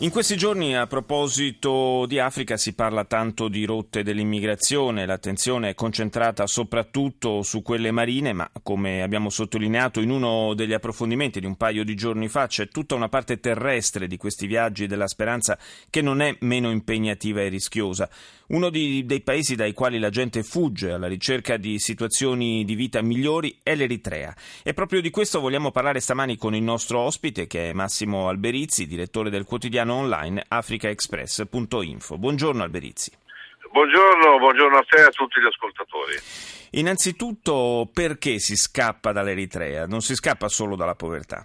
In questi giorni a proposito di Africa si parla tanto di rotte dell'immigrazione, l'attenzione è concentrata soprattutto su quelle marine, ma come abbiamo sottolineato in uno degli approfondimenti di un paio di giorni fa c'è tutta una parte terrestre di questi viaggi della speranza che non è meno impegnativa e rischiosa. Uno di, dei paesi dai quali la gente fugge alla ricerca di situazioni di vita migliori è l'Eritrea e proprio di questo vogliamo parlare stamani con il nostro ospite che è Massimo Alberizzi, direttore del quotidiano quotidiano online africaexpress.info. Buongiorno Alberizzi. Buongiorno, buongiorno a te e a tutti gli ascoltatori. Innanzitutto perché si scappa dall'Eritrea? Non si scappa solo dalla povertà?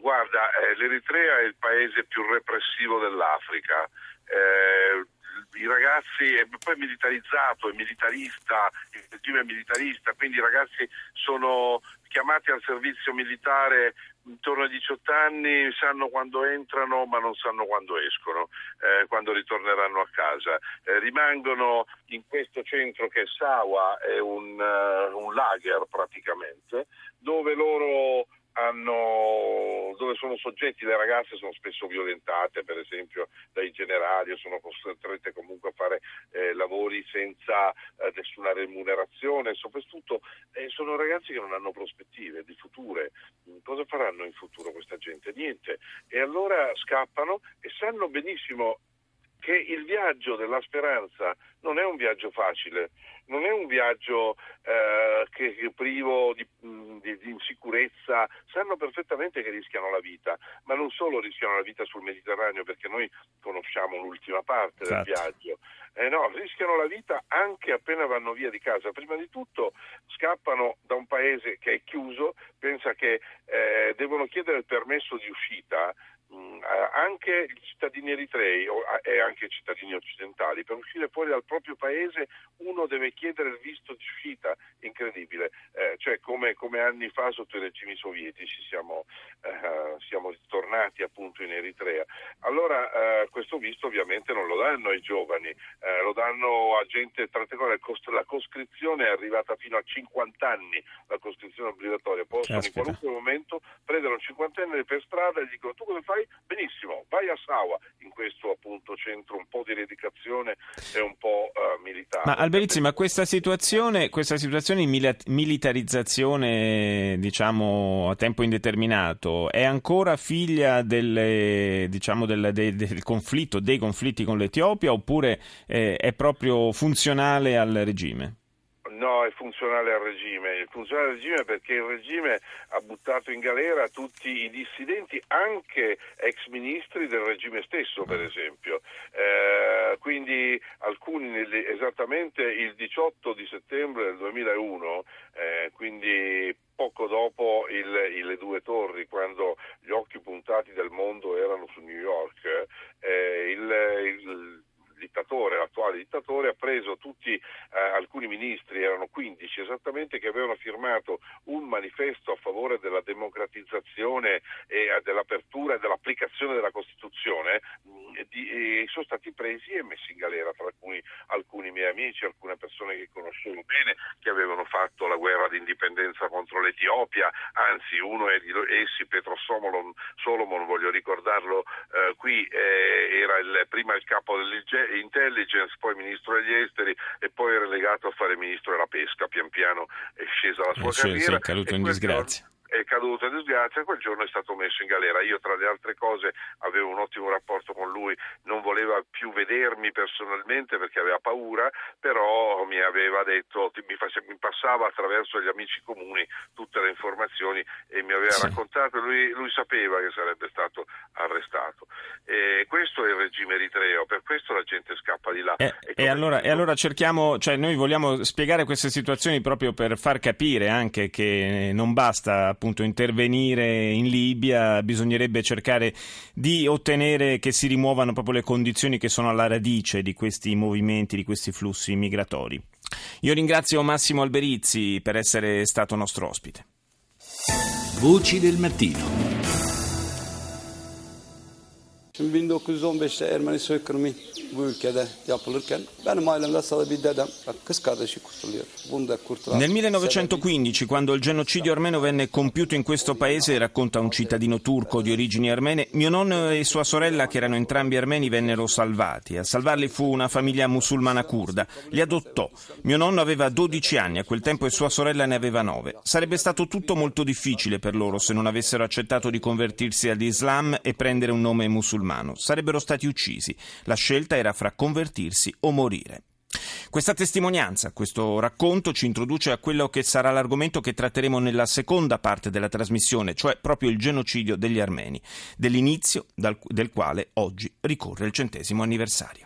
Guarda, eh, l'Eritrea è il paese più repressivo dell'Africa. Eh, i ragazzi, è poi militarizzato, è militarista, il regime è militarista, quindi i ragazzi sono chiamati al servizio militare intorno ai 18 anni, sanno quando entrano ma non sanno quando escono, eh, quando ritorneranno a casa. Eh, rimangono in questo centro che è Sawa, è un, uh, un lager praticamente, dove loro hanno, dove sono soggetti, le ragazze sono spesso violentate per esempio dai generali o sono costrette comunque a fare eh, lavori senza eh, nessuna remunerazione, soprattutto eh, sono ragazzi che non hanno prospettive di future, cosa faranno in futuro questa gente? Niente, e allora scappano e sanno benissimo che il viaggio della speranza non è un viaggio facile, non è un viaggio eh, che, che privo di, di, di, insicurezza, sanno perfettamente che rischiano la vita, ma non solo rischiano la vita sul Mediterraneo perché noi conosciamo l'ultima parte esatto. del viaggio, eh no, rischiano la vita anche appena vanno via di casa. Prima di tutto scappano da un paese che è chiuso, pensa che eh, devono chiedere il permesso di uscita anche i cittadini eritrei e anche i cittadini occidentali per uscire fuori dal proprio paese uno deve chiedere il visto di uscita incredibile eh, cioè come, come, anni fa sotto i regimi sovietici siamo, eh, siamo tornati appunto in Eritrea allora eh, questo visto ovviamente non lo danno ai giovani eh, lo danno a gente cose la coscrizione è arrivata fino a 50 anni la coscrizione obbligatoria possono Aspetta. in qualunque momento prendere un cinquantenne per strada e gli dicono tu cosa fai? Benissimo, vai a Sawa, in questo appunto centro un po' di dedicazione e un po' uh, militare. Ma Alberizzi, ma questa situazione, questa situazione di militarizzazione, diciamo, a tempo indeterminato, è ancora figlia delle, diciamo, del, del, del, conflitto, dei conflitti con l'Etiopia, oppure eh, è proprio funzionale al regime? No, è funzionale al regime. È funzionale al regime perché il regime ha buttato in galera tutti i dissidenti, anche ex ministri del regime stesso, per esempio. Eh, quindi alcuni, esattamente il 18 di settembre del 2001, eh, quindi poco dopo il, le due torri, quando gli occhi puntati del mondo erano su New York, eh, il, il dittatore, l'attuale dittatore, ha preso tutti, eh, alcuni ministri, erano 15 esattamente, che avevano firmato un manifesto a favore della democratizzazione e eh, dell'apertura e dell'applicazione della Costituzione, sono stati presi e messi in galera tra alcuni, alcuni miei amici, alcune persone che conoscevo bene, che avevano fatto la guerra d'indipendenza contro l'Etiopia, anzi uno di essi, Petro Solomon, Solomon voglio ricordarlo eh, qui, eh, era il, prima il capo dell'IGE intelligence, poi ministro degli esteri e poi relegato a fare ministro della pesca. Pian piano è scesa la sua è carriera. È caduto in disgrazia. Giorno, è caduto in disgrazia, quel giorno è stato messo in galera. Io tra le altre cose avevo un ottimo rapporto con lui, non voleva più vedermi personalmente perché aveva paura, però mi aveva detto, mi, mi passava attraverso gli amici comuni tutte le informazioni e mi aveva sì. raccontato, lui, lui, sapeva che sarebbe stato arrestato. E questo è il regime eritreo, per questo la gente scappa di là. Eh, e, e, allora, e, allora, cerchiamo, cioè noi vogliamo spiegare queste situazioni proprio per far capire anche che non basta appunto intervenire in Libia, bisognerebbe cercare di ottenere che si rimuovano proprio le condizioni che sono alla radice di questi movimenti, di questi flussi migratori. Io ringrazio Massimo Alberizzi per essere stato nostro ospite. Voci del mattino. Şimdi 1915'te Ermeni soykırımı bu ülkede yapılırken benim ailemde sadece bir dedem, kız kardeşi kurtuluyor. Bunu da kurtulan. Nel 1915, quando il genocidio armeno venne compiuto in questo paese, racconta un cittadino turco di origini armene, mio nonno e sua sorella, che erano entrambi armeni, vennero salvati. A salvarli fu una famiglia musulmana kurda. Li adottò. Mio nonno aveva 12 anni a quel tempo e sua sorella ne aveva 9. Sarebbe stato tutto molto difficile per loro se non avessero accettato di convertirsi all'Islam e prendere un nome musulmano. Sarebbero stati uccisi. La scelta era fra convertirsi o morire. Questa testimonianza, questo racconto ci introduce a quello che sarà l'argomento che tratteremo nella seconda parte della trasmissione, cioè proprio il genocidio degli armeni, dell'inizio del quale oggi ricorre il centesimo anniversario.